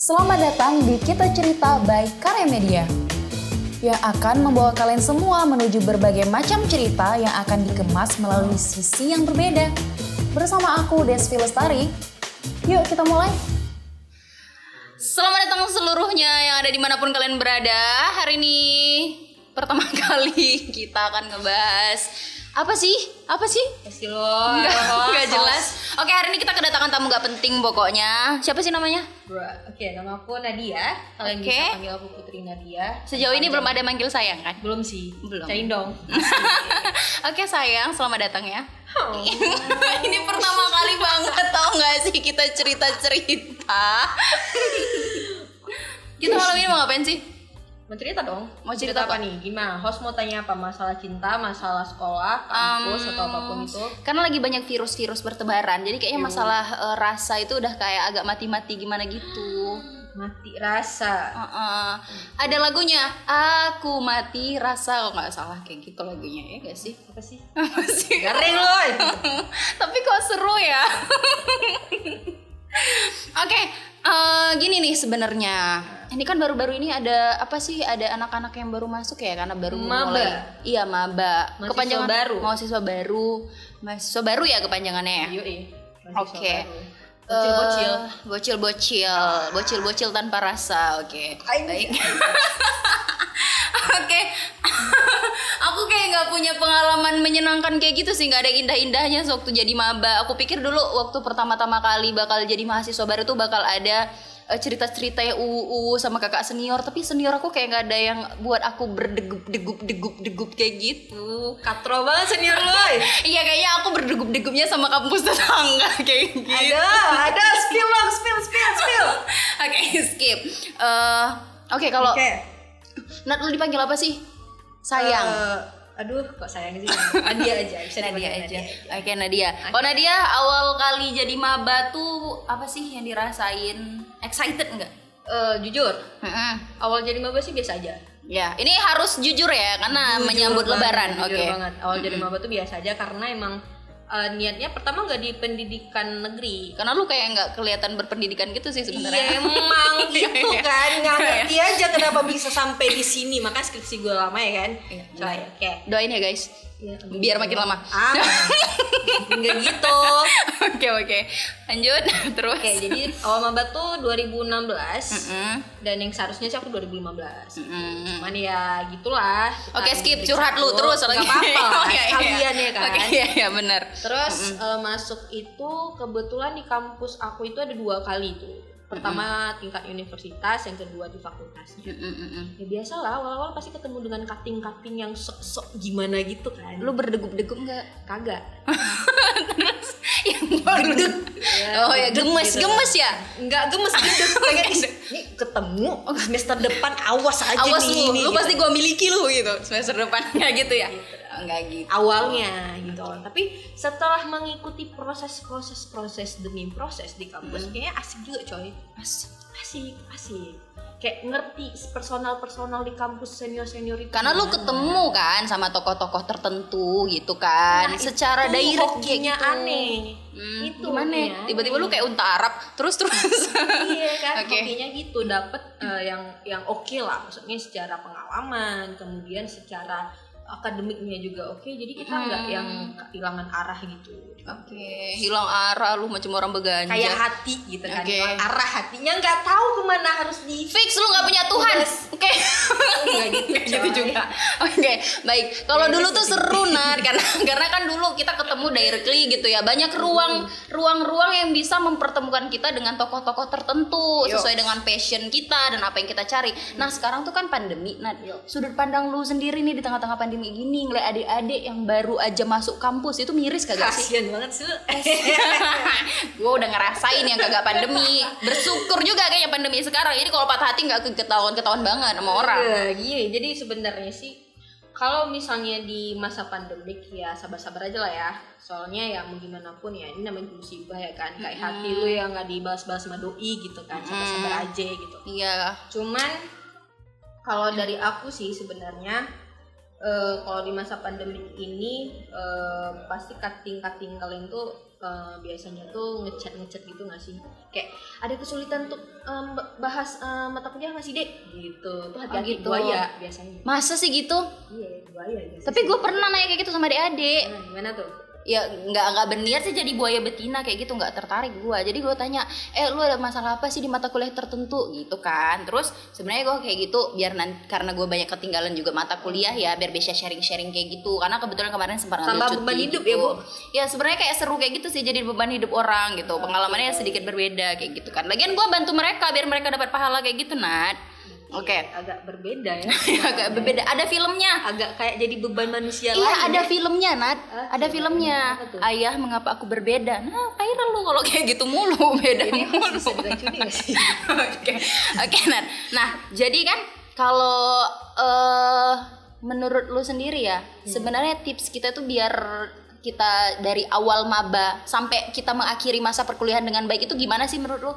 Selamat datang di Kita Cerita by Karya Media yang akan membawa kalian semua menuju berbagai macam cerita yang akan dikemas melalui sisi yang berbeda. Bersama aku, Desvi Lestari. Yuk kita mulai. Selamat datang seluruhnya yang ada di mana pun kalian berada. Hari ini pertama kali kita akan ngebahas apa sih? Apa sih? Kasih lo. Enggak, enggak jelas. Oke, hari ini kita kedatangan tamu gak penting pokoknya. Siapa sih namanya? Bro, Oke, nama aku Nadia. Kalian Oke. bisa panggil aku Putri Nadia. Sejauh ini belum ada manggil sayang kan? Belum sih. Belum. Cariin dong. Oke sayang, selamat datang ya. ini pertama kali banget tau gak sih kita cerita-cerita. kita malam ini mau ngapain sih? Mau cerita dong? Mau cerita apa? apa nih? Gimana? Host mau tanya apa? Masalah cinta, masalah sekolah, kampus atau apa pun itu? Karena lagi banyak virus-virus bertebaran, jadi kayaknya masalah eh, rasa itu udah kayak agak mati-mati gimana gitu. Mati rasa. Heeh. Ada lagunya, aku mati rasa kalau nggak salah kayak gitu lagunya ya gak sih? Apa sih? Apa sih? Garing lo. Tapi kok seru ya? Oke, eh, gini nih sebenarnya. Ini kan baru-baru ini ada apa sih? Ada anak-anak yang baru masuk ya karena baru Maba. mulai. Iya, maba. Mahasiswa kepanjangan baru. Mahasiswa baru. Mahasiswa baru ya kepanjangannya ya? Iya. Oke. Bocil-bocil. Eh, bocil-bocil, bocil-bocil tanpa rasa. Oke. Baik. Oke. aku kayak nggak punya pengalaman menyenangkan kayak gitu sih, nggak ada indah-indahnya waktu jadi maba. Aku pikir dulu waktu pertama-tama kali bakal jadi mahasiswa baru tuh bakal ada cerita-cerita yang uu sama kakak senior, tapi senior aku kayak nggak ada yang buat aku berdegup-degup-degup-degup kayak gitu. Katro banget senior lo. Iya kayaknya aku berdegup-degupnya sama kampus tetangga kayak gitu. Ada, ada spill dong, spill, spill, spill. Oke, skip. Eh, Oke, kalau Oke. Nat lu dipanggil apa sih? Sayang. Eh, aduh, kok sayang sih? Nadia aja, bisa Nadia dipanggil aja. Oke, Nadia. Oh, Nadia awal kali jadi maba tuh apa sih yang dirasain? Excited enggak? Eh, jujur, Heeh. awal jadi maba sih biasa aja. Ya, ini harus jujur ya karena Jujur menyambut banget, lebaran. jujur Oke. banget. Awal jadi maba tuh biasa aja karena emang eh, niatnya pertama nggak di pendidikan negeri. Karena lu kayak nggak kelihatan berpendidikan gitu sih Iya sebenarnya. emang gitu Iya. kan nggak ngerti aja kenapa bisa sampai di sini makanya skripsi gue lama ya kan Iya, coy oke Doain ya, guys. Iya, Biar makin lama. ah nggak gitu Oke, oke. Lanjut terus. oke jadi awal maba tuh 2016 Mm, dan yang seharusnya sih aku 2015 mm. cuman ya gitulah Oke skip break curhat lu terus nggak apa-apa Oh, iya, iya. sekalian ya kan Oke iya iya benar. Terus eh, masuk itu kebetulan di kampus aku itu ada dua kali tuh. Pertama tingkat universitas, yang kedua di fakultasnya. Mm, mm, mm, mm. Ya biasalah awal-awal pasti ketemu dengan cutting-cutting yang sok-sok gimana gitu kan. Lu berdegup-degup nggak? kagak. Terus yang berdeg. Oh ya gemes gitu. gemes ya. Enggak gemes gitu. Pengen "Ih, nih ketemu semester depan awas aja Awas nih. lu, ini," lu gitu. pasti gua miliki lu gitu semester depan kayak gitu ya. Enggak gitu. awalnya gitu tapi setelah mengikuti proses-proses proses demi proses di kampus Hmm. kayaknya asik juga coy Asik. asik asik kayak ngerti personal personal di kampus senior senior itu Karena lu ketemu kan sama tokoh-tokoh tertentu gitu kan, Nah, secara itu direct kayak gitu. aneh Hmm, Itu gimana? hokinya Tiba-tiba lu kayak unta Arab terus terus. iya kan Oke. hokinya gitu dapet eh, yang yang oke lah maksudnya secara pengalaman kemudian secara akademiknya juga oke jadi kita nggak Hmm. yang kehilangan arah gitu Oke, hilang arah lu macam orang beganja. kayak hati gitu kan hilang arah hatinya nggak tahu ke mana harus di fix lu nggak punya Tuhan. Oke. Nggak gitu, gitu juga. Oke, baik. Kalau Ya, dulu itu tuh seru Nat karena karena kan dulu kita ketemu directly gitu ya. Banyak ruang ruang-ruang yang bisa mempertemukan kita dengan tokoh-tokoh tertentu Yo. sesuai dengan passion kita dan apa yang kita cari. Nah, sekarang tuh kan pandemi. Nah, sudut pandang lu sendiri nih di tengah-tengah pandemi gini ngeliat adik-adik yang baru aja masuk kampus itu miris kagak sih? kasian banget sih. Gue udah ngerasain yang kagak pandemi. Bersyukur juga kayaknya pandemi sekarang. Jadi kalau patah hati nggak ketahuan ketahuan banget sama orang. Ya, gini jadi sebenarnya sih kalau misalnya di masa pandemik ya sabar-sabar aja lah ya. Soalnya ya mau gimana pun ya ini namanya musibah ya kan. Kayak hati lu yang nggak dibalas-balas sama doi gitu kan. Sabar-sabar aja gitu. Iya. Cuman kalau dari aku sih sebenarnya eh, kalau di masa pandemik ini eh, pasti cutting cutting kalian tuh eh, biasanya tuh ngechat ngechat gitu nggak sih kayak ada kesulitan untuk em, bahas eh, mata kuliah nggak sih dek gitu tuh hati-hati gitu. buaya biasanya Masa sih gitu? iya buaya biasanya Tapi gue pernah nanya kayak gitu sama adik-adik. Nah, gimana tuh ya nggak nggak berniat sih jadi buaya betina kayak gitu nggak tertarik gue jadi gue tanya eh lu ada masalah apa sih di mata kuliah tertentu? Gitu kan. Terus sebenarnya gue kayak gitu biar nanti karena gue banyak ketinggalan juga mata kuliah ya biar bisa sharing sharing kayak gitu. Karena kebetulan kemarin sempat ngambil Tambah cuti beban hidup gitu. ya, Bu? ya sebenarnya kayak seru kayak gitu sih jadi beban hidup orang gitu. Pengalamannya sedikit berbeda kayak gitu kan. Lagian gue bantu mereka biar mereka dapat pahala kayak gitu Nat oke agak berbeda ya agak berbeda ada filmnya agak kayak jadi beban manusia Iya ada ya. filmnya Nat, Ah, ada filmnya. Ayah mengapa aku berbeda? Nah viral lu kalau kayak gitu mulu beda ini mulu. Oke oke Nat. Nah jadi kan kalau eh menurut lu sendiri ya Hmm. sebenarnya tips kita tuh biar kita dari awal maba sampai kita mengakhiri masa perkuliahan dengan baik itu gimana sih menurut lu?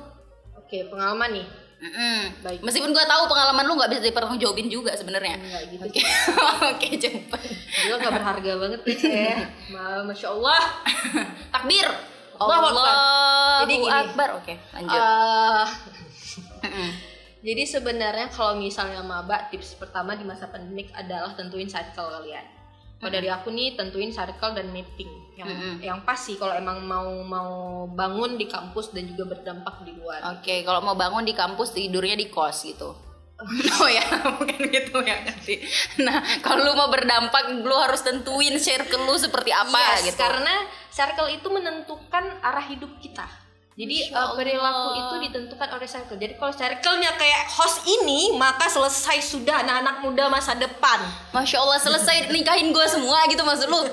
oke pengalaman nih Mm-mm. Baik. Meskipun gua tahu pengalaman lu nggak bisa dipertanggungjawabin juga sebenarnya. Enggak gitu Oke, oke cepet. Gila gak berharga banget Ma- Masya Allah Takbir. Allah Akbar. Jadi gini. Akbar. Oke, lanjut. Eh, Mm-mm. Jadi sebenarnya kalau misalnya maba tips pertama di masa pandemik adalah tentuin circle kalian. Kalau dari aku nih tentuin circle dan mapping yang Mm-mm. yang pas sih kalau emang mau mau bangun di kampus dan juga berdampak di luar. Oke, kalau mau bangun di kampus tidurnya di kos gitu. Oh ya, bukan gitu ya nanti. Nah, kalau lu mau berdampak, lu harus tentuin circle lu seperti apa Yes, gitu. Karena circle itu menentukan arah hidup kita. Jadi uh, perilaku itu ditentukan oleh circle. Jadi kalau circle-nya kayak host ini, maka selesai sudah anak-anak muda masa depan. Masya Allah selesai nikahin gue semua gitu maksud lu.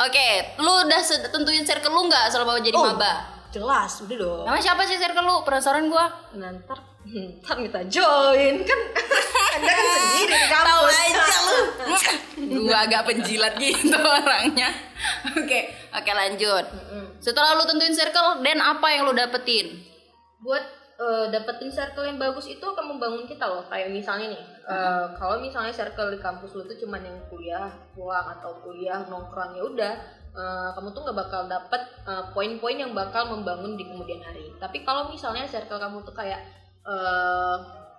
Oke, lu udah tentuin circle lu nggak selama jadi Oh. maba? Jelas, udah dong. Nama siapa sih circle lu? Penasaran gua. Nah, ntar, ntar minta join kan anda kan sendiri di kampus Tahu aja lu. gua agak penjilat gitu orangnya. Oke, oke lanjut. Setelah lu tentuin circle, dan apa yang lu dapetin? buat eh, dapetin circle yang bagus itu akan membangun kita loh kayak misalnya nih eh, kalau misalnya circle di kampus lu tuh cuman yang kuliah pulang atau kuliah nongkrong ya udah eh, kamu tuh nggak bakal dapet eh, poin-poin yang bakal membangun di kemudian hari tapi kalau misalnya circle kamu tuh kayak eh,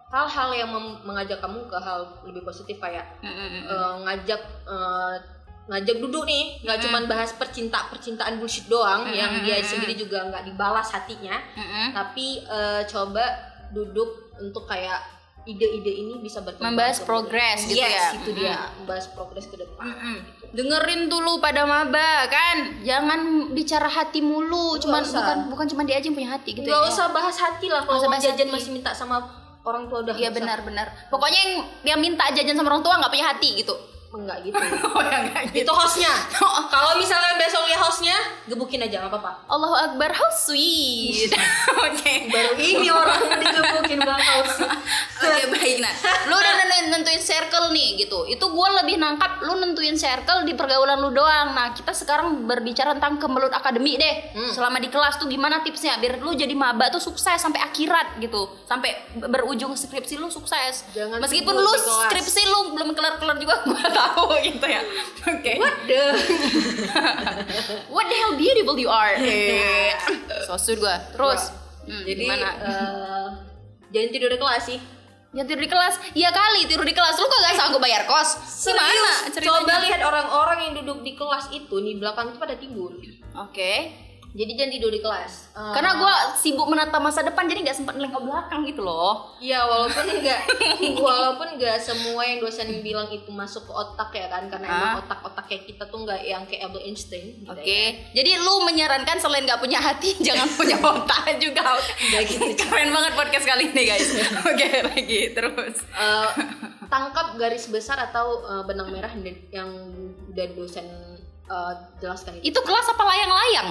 hal-hal yang mem- mengajak kamu ke hal lebih positif kayak eh, ngajak eh, ngajak duduk nih nggak Mm. cuman bahas percinta percintaan bullshit doang Mm, yang dia sendiri juga nggak dibalas hatinya Mm-mm. tapi eh, coba duduk untuk kayak ide-ide ini bisa berkembang Membahas progres gitu yes, ya. itu dia membahas progres ke depan Mm-mm. Dengerin dulu pada maba kan, jangan bicara hati mulu, Nggak cuman usah. bukan bukan cuma dia aja yang punya hati gitu nggak ya. usah bahas hati lah kalau mau jajan hati. masih minta sama orang tua udah Iya benar-benar. Pokoknya yang yang minta jajan sama orang tua nggak punya hati gitu. enggak gitu Oh ya enggak itu hostnya kalau misalnya besok lihat hostnya gebukin aja nggak apa-apa Allahu Akbar, how sweet. Oke. baru ini orang yang digebukin bang baik nah, lu udah nentuin, nentuin circle nih gitu. Itu gue lebih nangkap lu nentuin circle di pergaulan lu doang. Nah kita sekarang berbicara tentang kemelut akademi deh. Hmm. Selama di kelas tuh gimana tipsnya biar lu jadi maba tuh sukses sampai akhirat gitu, sampai berujung skripsi lu sukses. Jangan Meskipun lu skripsi lu belum kelar-kelar juga gue tahu gitu ya. Oke. what the What the hell beautiful you are. Eh, so gue. Terus, hmm, jadi gimana? eh, jangan tidur di kelas sih Ya tidur di kelas, iya kali tidur di kelas. Lu kagak sanggup bayar kos? Gimana ceritanya? Coba lihat orang-orang yang duduk di kelas itu di belakang itu pada tidur. Oke. Jadi jangan tidur di kelas. Eh, Karena gua sibuk menata masa depan jadi nggak sempat nengok belakang gitu loh. ya walaupun enggak walaupun enggak semua yang dosen bilang itu masuk ke otak ya kan karena emang otak-otak kayak kita tuh enggak yang kayak Albert Einstein gitu Oke. ya. Jadi lu menyarankan selain nggak punya hati, jangan punya otak juga. Nggak gitu. Keren banget podcast kali ini guys. Oke lagi terus. Eh, tangkap garis besar atau eh, benang merah yang- dari dosen eh, jelaskan itu. Itu kelas apa layang-layang?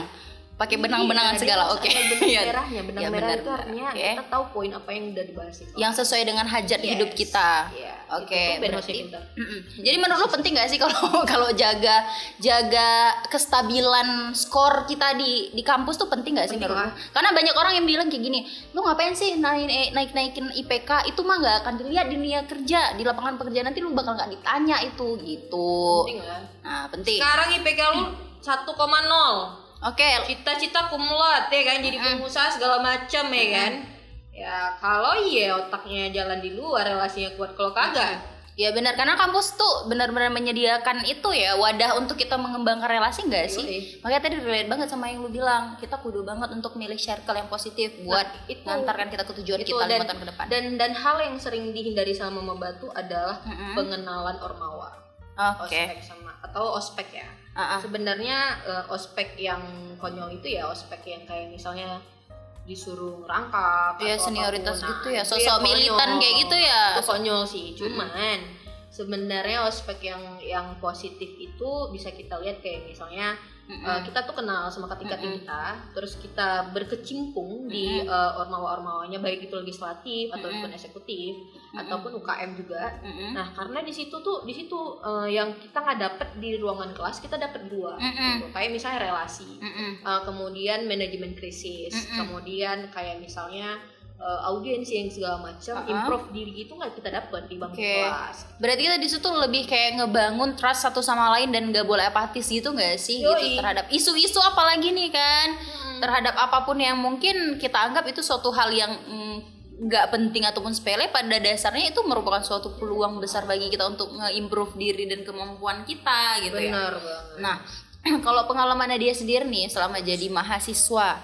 Pakai benang-benangan Iya, segala dia oke ada benang Iya. merahnya benang Ya, merah benar, itu artinya Oke. kita tahu poin apa yang udah dibahas itu yang sesuai dengan hajat Yes. hidup kita Iya, oke Ben berarti. Mm-mm. jadi menurut lo penting gak sih kalau kalau jaga jaga kestabilan skor kita di di kampus tuh penting gak sih Penting menurut lo lah. karena banyak orang yang bilang kayak gini lu ngapain sih naik naik naikin IPK itu mah nggak akan dilihat di dunia kerja di lapangan pekerjaan nanti lu bakal nggak ditanya itu gitu penting kan nah penting sekarang IPK lu 1,0 oke cita-cita kumulat ya kan jadi pengusaha segala macam ya kan ya kalau iya otaknya jalan di luar relasinya kuat kalau kagak Ya benar karena kampus tuh benar-benar menyediakan itu ya wadah untuk kita mengembangkan relasi enggak sih? Yoi. Makanya tadi relate banget sama yang lu bilang. Kita kudu banget untuk milih circle yang positif buat itu- ngantarkan kita ke tujuan itu kita lima tahun ke depan. dan dan hal yang sering dihindari sama Mama Batu adalah Mm-mm. pengenalan ormawa Oke. ospek sama atau ospek ya Ah, ah. sebenarnya eh, ospek yang konyol itu ya ospek yang kayak misalnya disuruh ngerangkap Iya, atau senioritas apa pun. gitu ya, itu sosok yang militan kayak gitu ya. itu konyol sih cuman sebenarnya ospek yang yang positif itu bisa kita lihat kayak misalnya Mm-mm. eh, kita tuh kenal sama ketika Mm-mm. kita terus kita berkecimpung di eh, ormawa-ormawanya baik itu legislatif ataupun eksekutif ataupun UKM juga Mm-mm. Nah, karena di situ tuh di situ eh, yang kita nggak dapet di ruangan kelas, kita dapet dua. Mm-mm. Gitu. Kayak misalnya relasi, Mm-mm. Eh, kemudian manajemen krisis, Mm-mm. kemudian kayak misalnya eh, audiensi yang segala macam, Uh-uh. improv diri itu nggak kita dapet di bangku Oke. kelas. Berarti kita di situ lebih kayak ngebangun trust satu sama lain dan gak boleh apatis gitu gak sih Yoi. gitu terhadap isu-isu apalagi nih kan terhadap apa pun yang mungkin kita anggap itu suatu hal yang mm, nggak penting ataupun sepele pada dasarnya itu merupakan suatu peluang besar bagi kita untuk nge-improve diri dan kemampuan kita gitu ya. Benar banget. Nah, kalau pengalamannya dia sendiri nih selama jadi mahasiswa,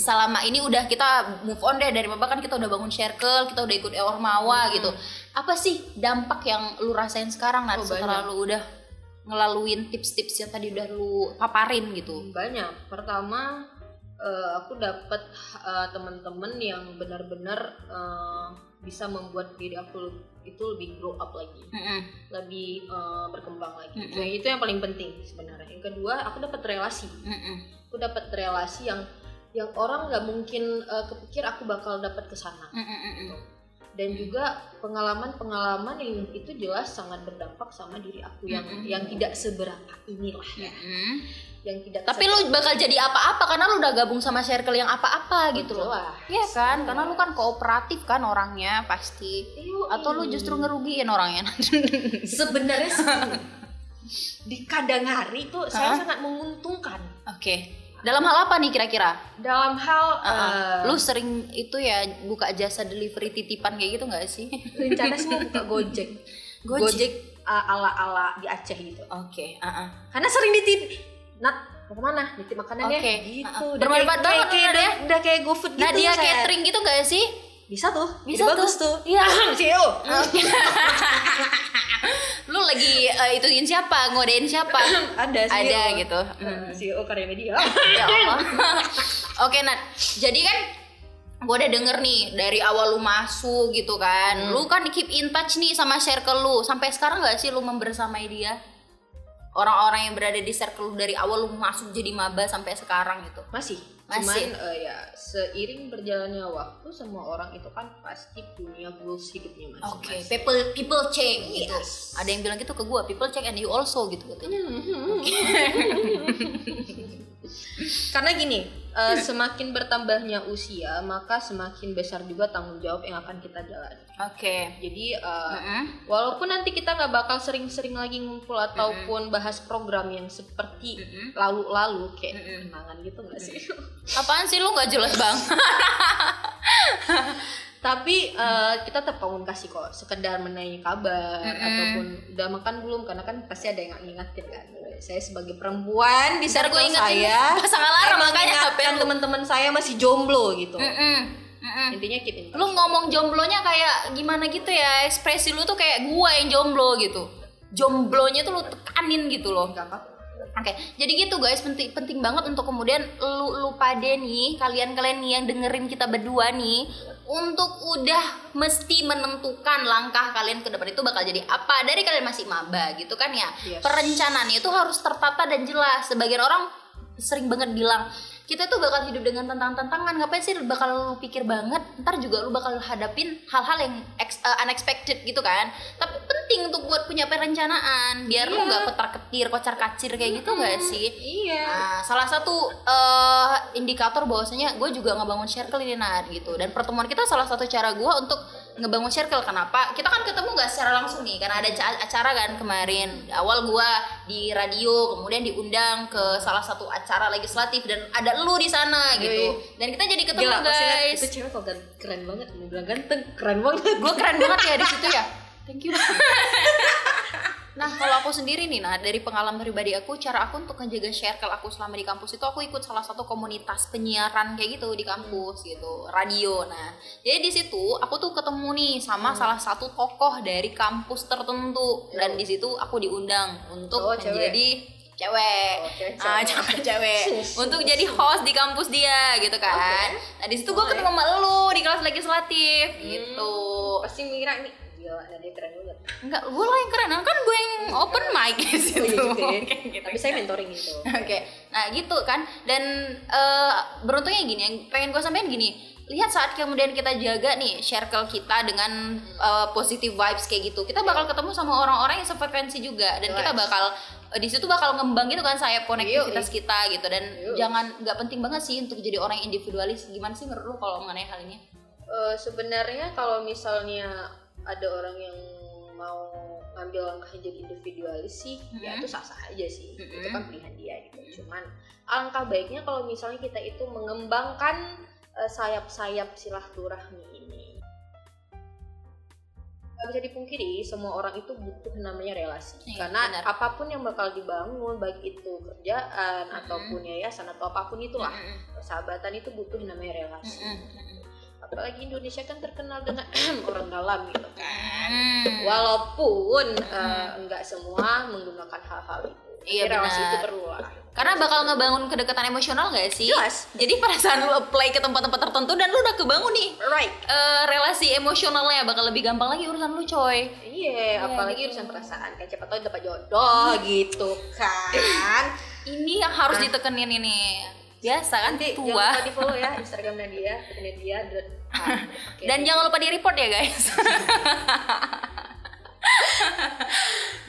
selama ini udah kita move on deh dari maba kan kita udah bangun circle, kita udah ikut Ormawa gitu. Apa sih dampak yang lu rasain sekarang Nat Oh, setelah banyak. lu udah ngelaluin tips-tips yang tadi udah lu paparin gitu? Banyak. Pertama, eh, aku dapet eh, teman-teman yang benar-benar eh, bisa membuat diri aku itu lebih grow up lagi. Mm-mm. lebih eh, berkembang lagi. Mm-mm. Jadi itu yang paling penting sebenarnya. Yang kedua, aku dapat relasi. Mm-mm. Aku dapat relasi yang yang orang nggak mungkin eh, kepikir aku bakal dapat ke sana. Mm-mm. Dan juga pengalaman-pengalaman yang itu jelas sangat berdampak sama diri aku yang Mm-mm. yang tidak seberapa inilah ya. Mm-mm. Yang tidak Tapi lu bakal jadi apa-apa karena lu udah gabung sama circle yang apa-apa gitu loh. lah. Iya kan? Karena lu kan kooperatif kan orangnya pasti. Atau lu justru ngerugiin orangnya? sebenarnya sih, di kadang hari tuh saya sangat menguntungkan Oke. Dalam hal apa nih kira-kira? dalam hal eh, Lu sering itu ya buka jasa delivery titipan kayak gitu nggak sih? rencana sih mau buka Gojek. Gojek? Gojek uh, ala-ala di Aceh gitu. Oke, uh-uh. Karena sering ditip, Nat mau ke mana? Nitip makanan ya? Oke, Gitu. Udah Bermanfaat banget kayak, kayak Nadia. udah, kayak GoFood gitu. Nah dia saya. catering gitu nggak sih? Bisa tuh. Bisa Jadi bagus tuh. Iya. CEO. Lu lagi eh, ituin siapa? Ngodein siapa? Ada CEO. Ada gitu. Uh, CEO karya media. ya Allah. Oke Nat, jadi kan gue udah denger nih dari awal lu masuk gitu kan, lu kan keep in touch nih sama circle lu. Sampai sekarang nggak sih lu membersamai dia? Orang-orang yang berada di circle lu dari awal lu masuk jadi maba sampai sekarang gitu. Masih. Masih. Cuman eh, ya seiring berjalannya waktu semua orang itu kan pasti punya goals hidupnya Oke, masing-masing. people people change gitu. Yes. Ada yang bilang gitu ke gua, people change and you also gitu katanya. Karena gini, eh, semakin bertambahnya usia, maka semakin besar juga tanggung jawab yang akan kita jalani. Oke. Jadi eh, Mm-mm. walaupun nanti kita nggak bakal sering-sering lagi ngumpul ataupun bahas program yang seperti Mm-mm. lalu-lalu kayak Mm-mm. kenangan gitu nggak sih? Apaan sih lu nggak jelas bang? Tapi eh, kita tetap komunikasi kok, sekedar menanya kabar Mm-mm. ataupun udah makan belum? Karena kan pasti ada yang ngingetin kan. Saya sebagai perempuan di gue circle ingetin saya, pasang alarm makanya HP teman-teman saya masih jomblo gitu. Mm-mm. Mm-mm. Intinya keep in touch. Lu ngomong jomblonya kayak gimana gitu ya? Ekspresi lu tuh kayak gua yang jomblo gitu. Jomblonya tuh lu tekanin gitu loh. Nggak apa-apa. Oke, jadi gitu guys, penting penting banget untuk kemudian lu lu pada nih, kalian-kalian nih yang dengerin kita berdua nih, untuk udah mesti menentukan langkah kalian ke depan itu bakal jadi apa. Dari kalian masih maba gitu kan ya. Yes. Perencanaannya itu harus tertata dan jelas. Sebagian orang sering banget bilang kita tuh bakal hidup dengan tentang-tentangan. Ngapain sih bakal lu pikir banget? Ntar juga lu bakal hadapin hal-hal yang ex- uh, unexpected gitu kan. Tapi penting untuk buat punya perencanaan biar lu Iya. nggak ketar ketir kocar kacir kayak gitu nggak sih? Iya. Nah, salah satu eh, indikator bahwasanya gue juga ngebangun circle ini Nad, gitu. Dan pertemuan kita salah satu cara gue untuk ngebangun circle. Kenapa? Kita kan ketemu nggak secara langsung nih karena ada ca- acara kan kemarin. Awal gue di radio kemudian diundang ke salah satu acara legislatif dan ada lu di sana gitu. Dan kita jadi ketemu Gila, guys. itu cewek kok keren banget. Mau bilang ganteng, keren banget. gue keren banget ya di situ ya. Thank you nah kalau aku sendiri nih nah dari pengalaman pribadi aku cara aku untuk menjaga circle aku selama di kampus itu aku ikut salah satu komunitas penyiaran kayak gitu di kampus gitu radio. Nah jadi di situ aku tuh ketemu nih sama salah satu tokoh dari kampus tertentu. Dan di situ aku diundang untuk Oh, cewek. menjadi cewek. Oh, cewek, ah cewek. cewek untuk jadi host di kampus dia gitu kan. Nah di situ gue ketemu sama lu di kelas legislatif gitu. Pasti mengira ini gila, Nadia keren banget. enggak gue lah yang keren kan gue yang open mic di situ Oh, iya juga ya. Gitu. Tapi saya mentoring itu. Oke, nah gitu kan, dan eh, beruntungnya gini, yang pengen gue sampaikan gini, lihat saat kemudian kita jaga nih circle kita dengan eh, positive vibes kayak gitu, kita bakal ketemu sama orang-orang yang sefrekuensi juga, dan kita bakal eh, di situ bakal ngembang gitu kan sayap konektivitas kita gitu, dan jangan nggak penting banget sih untuk jadi orang yang individualis. Gimana sih menurut lu kalau mengenai hal ini? Eh, sebenarnya kalau misalnya ada orang yang mau ngambil langkah jadi individualis sih ya Mhm. itu sah sah aja sih Mhm. itu kan pilihan dia gitu cuman alangkah baiknya kalau misalnya kita itu mengembangkan eh, sayap-sayap silaturahmi ini Gak bisa dipungkiri semua orang itu butuh namanya relasi Iya, karena benar. apa pun yang bakal dibangun baik itu kerjaan Mhm. ataupun yayasan atau apa pun itulah Mm-mm. persahabatan itu butuh namanya relasi Mm-mm. Apalagi Indonesia kan terkenal dengan orang dalam gitu kan Mm. walaupun eh, enggak semua menggunakan hal-hal itu Iya, relasi benar. itu perlu lah Karena bakal ngebangun kedekatan emosional gak sih? Jelas. Jadi pada saat lu apply ke tempat-tempat tertentu dan lu udah kebangun nih right eh, relasi emosionalnya bakal lebih gampang lagi urusan lu coy. iya apalagi gitu. urusan perasaan kan siapa tahu dapat jodoh gitu kan Ini yang harus ditekenin ini. Biasa kan nanti tua. jangan lupa di follow ya Instagram Nadia Nadia ah, oke. Dan jangan lupa di report ya guys.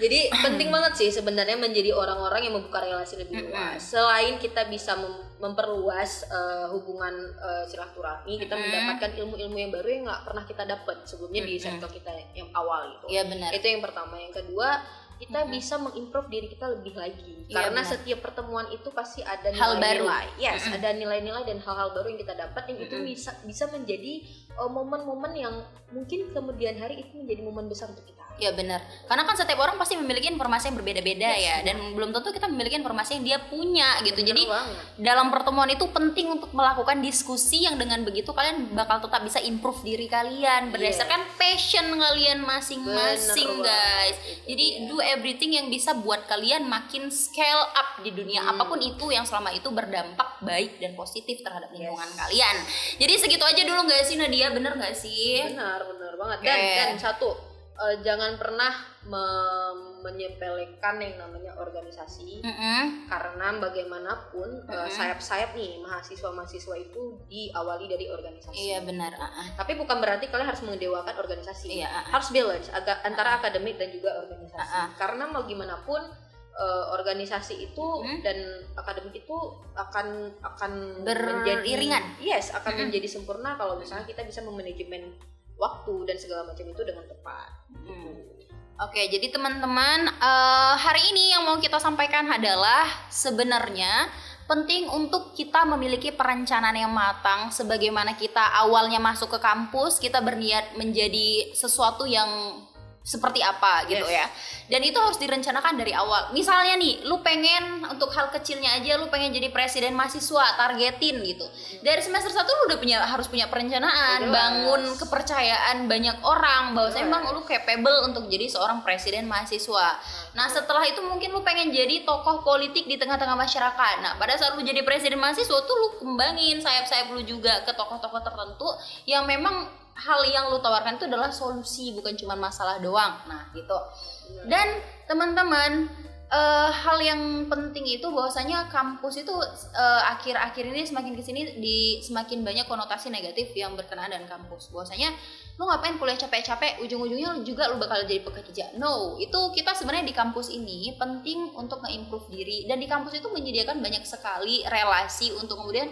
Jadi penting banget sih sebenarnya menjadi orang-orang yang membuka relasi lebih luas. Selain kita bisa mem- memperluas eh, hubungan eh, silaturahmi, kita mendapatkan ilmu-ilmu yang baru yang nggak pernah kita dapat sebelumnya di circle kita yang awal gitu. Iya benar. Itu yang pertama. Yang kedua, kita Mm-mm. bisa mengimprove diri kita lebih lagi. Iya, Karena benar. setiap pertemuan itu pasti ada Hal baru. nilai-nilai. Yes, ada nilai-nilai dan hal-hal baru yang kita dapat yang itu Mm-mm. bisa bisa menjadi eh, momen-momen yang mungkin kemudian hari itu menjadi momen besar untuk kita. Iya benar. Karena kan setiap orang pasti memiliki informasi yang berbeda-beda Yes, ya benar. dan belum tentu kita memiliki informasi yang dia punya gitu. Jadi banget. dalam pertemuan itu penting untuk melakukan diskusi yang dengan begitu kalian bakal tetap bisa improve diri kalian berdasarkan passion kalian masing-masing guys. Jadi dia. do everything yang bisa buat kalian makin scale up di dunia Hmm. apa pun itu yang selama itu berdampak baik dan positif terhadap lingkungan Yes. kalian. Jadi segitu aja dulu nggak sih Nadia? Bener nggak sih? benar benar banget dan Oke. dan satu eh, jangan pernah me- menyepelekan yang namanya organisasi Mm-mm. karena bagaimanapun eh, Mm-mm. sayap-sayap nih mahasiswa-mahasiswa itu diawali dari organisasi Iya benar. ah, ah. tapi bukan berarti kalian harus mengedewakan organisasi Iya, ah, ah. harus balance agak antara akademik dan juga organisasi Ah, ah. karena mau gimana pun eh, organisasi itu Mm. dan akademik itu akan akan Beriringan. yes akan Mm-mm. menjadi sempurna kalau misalnya kita bisa memanajemen waktu dan segala macam itu dengan tepat. Hmm. Oke, jadi teman-teman, eh, hari ini yang mau kita sampaikan adalah sebenarnya penting untuk kita memiliki perencanaan yang matang. Sebagaimana kita awalnya masuk ke kampus, kita berniat menjadi sesuatu yang seperti apa gitu Yes. ya. Dan itu harus direncanakan dari awal. Misalnya nih, lu pengen untuk hal kecilnya aja lu pengen jadi presiden mahasiswa, targetin gitu. Dari semester 1 lu udah punya harus punya perencanaan, Jelas. bangun kepercayaan banyak orang bahwa Jelas. emang lu capable untuk jadi seorang presiden mahasiswa. Nah, setelah itu mungkin lu pengen jadi tokoh politik di tengah-tengah masyarakat. Nah, pada saat lu jadi presiden mahasiswa tuh lu kembangin sayap-sayap lu juga ke tokoh-tokoh tertentu yang memang hal yang lu tawarkan itu adalah solusi bukan cuma masalah doang. Nah, gitu. Dan teman-teman eh, hal yang penting itu bahwasanya kampus itu eh, akhir-akhir ini semakin ke sini di semakin banyak konotasi negatif yang berkenaan dengan kampus. Bahwasanya lu ngapain kuliah capek-capek, ujung-ujungnya juga lu bakal jadi pekerja. No, itu kita sebenarnya di kampus ini penting untuk nge-improve diri dan di kampus itu menyediakan banyak sekali relasi untuk kemudian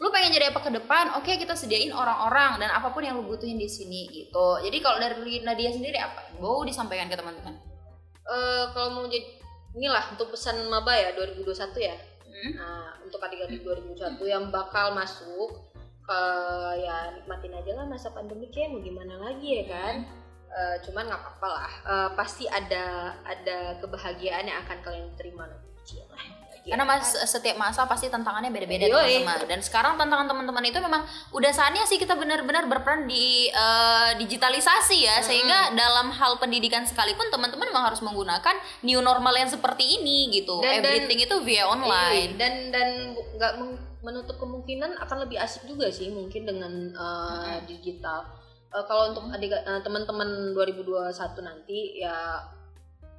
lu pengen jadi apa ke depan, oke kita sediain orang-orang dan apa pun yang lu butuhin di sini gitu. Jadi kalau dari Nadia sendiri apa? Mau disampaikan ke teman-teman? Eh, kalau mau jadi inilah untuk pesan maba ya 2021 ya. Hmm? Nah, untuk adik-adik 2021 yang bakal masuk ke ya nikmatin aja lah masa pandemi kayak mau gimana lagi ya kan. Eh, cuman nggak apa-apa lah. Eh, pasti ada ada kebahagiaan yang akan kalian terima nanti. Cilah, bahagia. Karena mas, setiap masa pasti tantangannya beda-beda teman-teman. Dan sekarang tantangan teman-teman itu memang udah saatnya sih kita benar-benar berperan di eh, digitalisasi ya, sehingga dalam hal pendidikan sekalipun teman-teman memang harus menggunakan new normal yang seperti ini gitu. Dan- dan- Everything itu via online. Iya, dan dan bu- nggak menutup kemungkinan akan lebih asik juga sih mungkin dengan uh, digital. Uh, kalau untuk adik uh, teman-teman 2021 nanti ya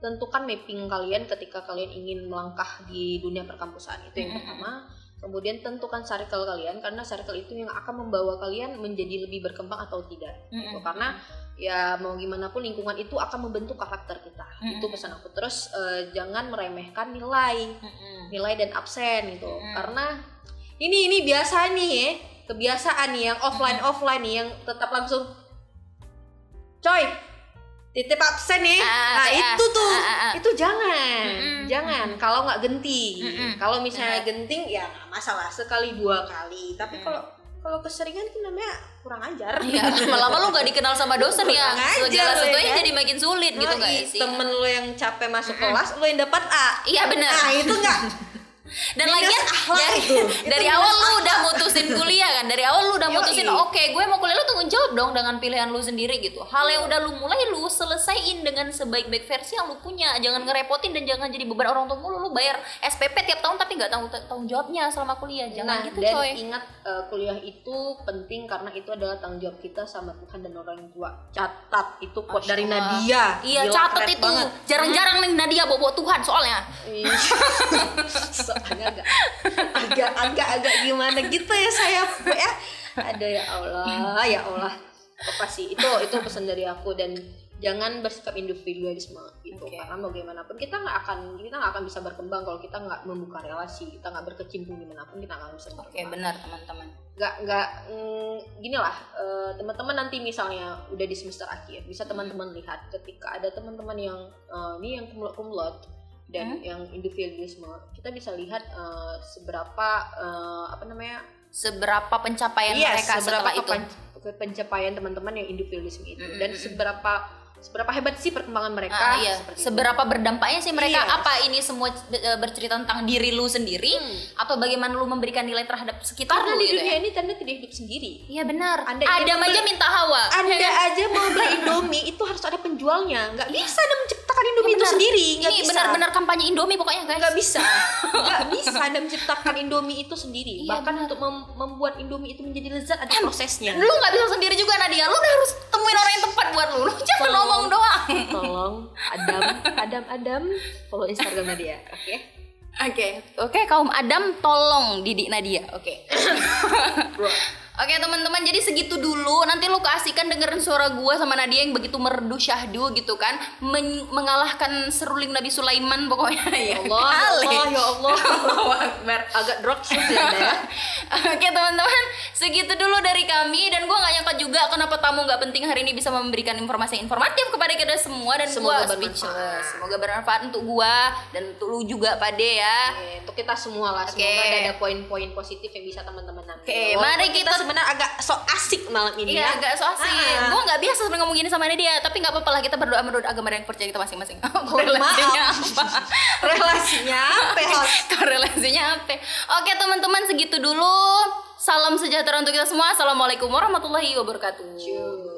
tentukan mapping kalian ketika kalian ingin melangkah di dunia perkampusan itu yang pertama. Kemudian tentukan circle kalian karena circle itu yang akan membawa kalian menjadi lebih berkembang atau tidak. gitu. Karena ya mau gimana pun lingkungan itu akan membentuk karakter kita. Itu pesan aku. Terus uh, jangan meremehkan nilai nilai dan absen gitu Mm. karena ini ini biasa nih ya kebiasaan nih yang offline offline nih yang tetap langsung coy titip absen nih Ah, nah TA. itu tuh Ah, ah, ah. itu jangan Mm-mm. jangan kalau nggak genting Mm-mm. kalau misalnya genting ya nggak masalah sekali dua kali tapi Mm. kalau kalau keseringan itu namanya kurang ajar Ya, lama-lama lu gak dikenal sama dosen ya. Segala lu, sesuatunya ya kan? jadi makin sulit gitu Nah, guys. ih, temen lu yang capek masuk kelas lu yang dapat A Iya benar. nah itu nggak Dan Minus lagian akhlak dari, itu. dari Itu awal lu udah mutusin kuliah kan. Dari awal lu udah mutusin oke, gue mau kuliah lu tanggung jawab dong dengan pilihan lu sendiri gitu. Hal yang udah lu mulai lu selesaiin dengan sebaik-baik versi yang lu punya. Jangan ngerepotin dan jangan jadi beban orang tua mulu. Lu bayar SPP tiap tahun tapi nggak tanggung tanggung jawabnya selama kuliah. Jangan nah, gitu dan coy. ingat eh, kuliah itu penting karena itu adalah tanggung jawab kita sama Tuhan dan orang tua. Catat itu quote dari. Nadia. Iya, Gila, keren itu. Jarang-jarang nih Nadia bawa Tuhan soalnya. So, agak agak agak agak gimana gitu ya saya ya. Ada ya Allah, ya Allah. Apa sih itu itu pesan dari aku dan jangan bersikap individualisme gitu Oke. karena bagaimanapun kita nggak akan kita nggak akan bisa berkembang kalau kita nggak membuka relasi kita nggak berkecimpung di mana pun kita nggak bisa Oke, berkembang benar teman-teman. nggak nggak mm, gini lah eh, teman-teman nanti misalnya udah di semester akhir bisa teman-teman lihat ketika ada teman-teman yang eh, ini yang kumlot kumlot dan Hmm? yang individualisme kita bisa lihat eh, seberapa eh, apa namanya Seberapa pencapaian Yes, mereka seberapa setelah itu? pencapaian teman-teman yang individualisme itu Mm, dan mm, mm. seberapa seberapa hebat sih perkembangan mereka Ah, iya. seperti itu. Seberapa berdampaknya sih mereka? Yes. Apa ini semua eh, bercerita tentang diri lu sendiri Hmm. atau bagaimana lu memberikan nilai terhadap sekitar karena lu di gitu dunia ya? ini tanda tidak hidup sendiri Iya benar. Anda ingin aja minta Hawa. anda Ya aja mau beli Indomie itu harus ada penjualnya nggak bisa anda menciptakan Indomie itu benar. sendiri nggak Ini benar-benar kampanye Indomie pokoknya guys. nggak bisa nggak bisa anda menciptakan Indomie itu sendiri Iya, bahkan benar. untuk mem- membuat Indomie itu menjadi lezat ada prosesnya Lu nggak bisa sendiri juga Nadia. Lu udah harus temuin orang yang tepat buat lu. Lu jangan. Ngomong doang. tolong Adam Adam Adam follow Instagramnya dia oke Oke, oke kaum Adam tolong didik Nadia. Oke. bro Oke teman-teman, jadi segitu dulu. Nanti lu keasikan dengerin suara gua sama Nadia yang begitu merdu syahdu gitu kan, Men- mengalahkan seruling Nabi Sulaiman pokoknya ya. Allah ya. Allah ya Allah Akbar. agak drop shoot ya ya Oke teman-teman, segitu dulu dari kami dan gua nggak nyangka juga kenapa tamu nggak penting hari ini bisa memberikan informasi yang informatif kepada kita semua dan Semoga gua bermanfaat. Semoga bermanfaat untuk gua dan untuk lu juga Pade ya. Oke, untuk kita semua lah Oke. semoga ada, poin-poin positif yang bisa teman-teman ambil. Oke, mari kita- sebenarnya agak sok asik malam ini Iya ya. agak so asik. Ah. Gue nggak biasa sebenarnya ngomong gini sama dia, tapi nggak apa-apa lah kita berdoa menurut agama yang percaya kita masing-masing. Korelasinya apa? Relasinya apa? Korelasinya apa? Oke teman-teman segitu dulu. Salam sejahtera untuk kita semua. Assalamualaikum warahmatullahi wabarakatuh. Cuy.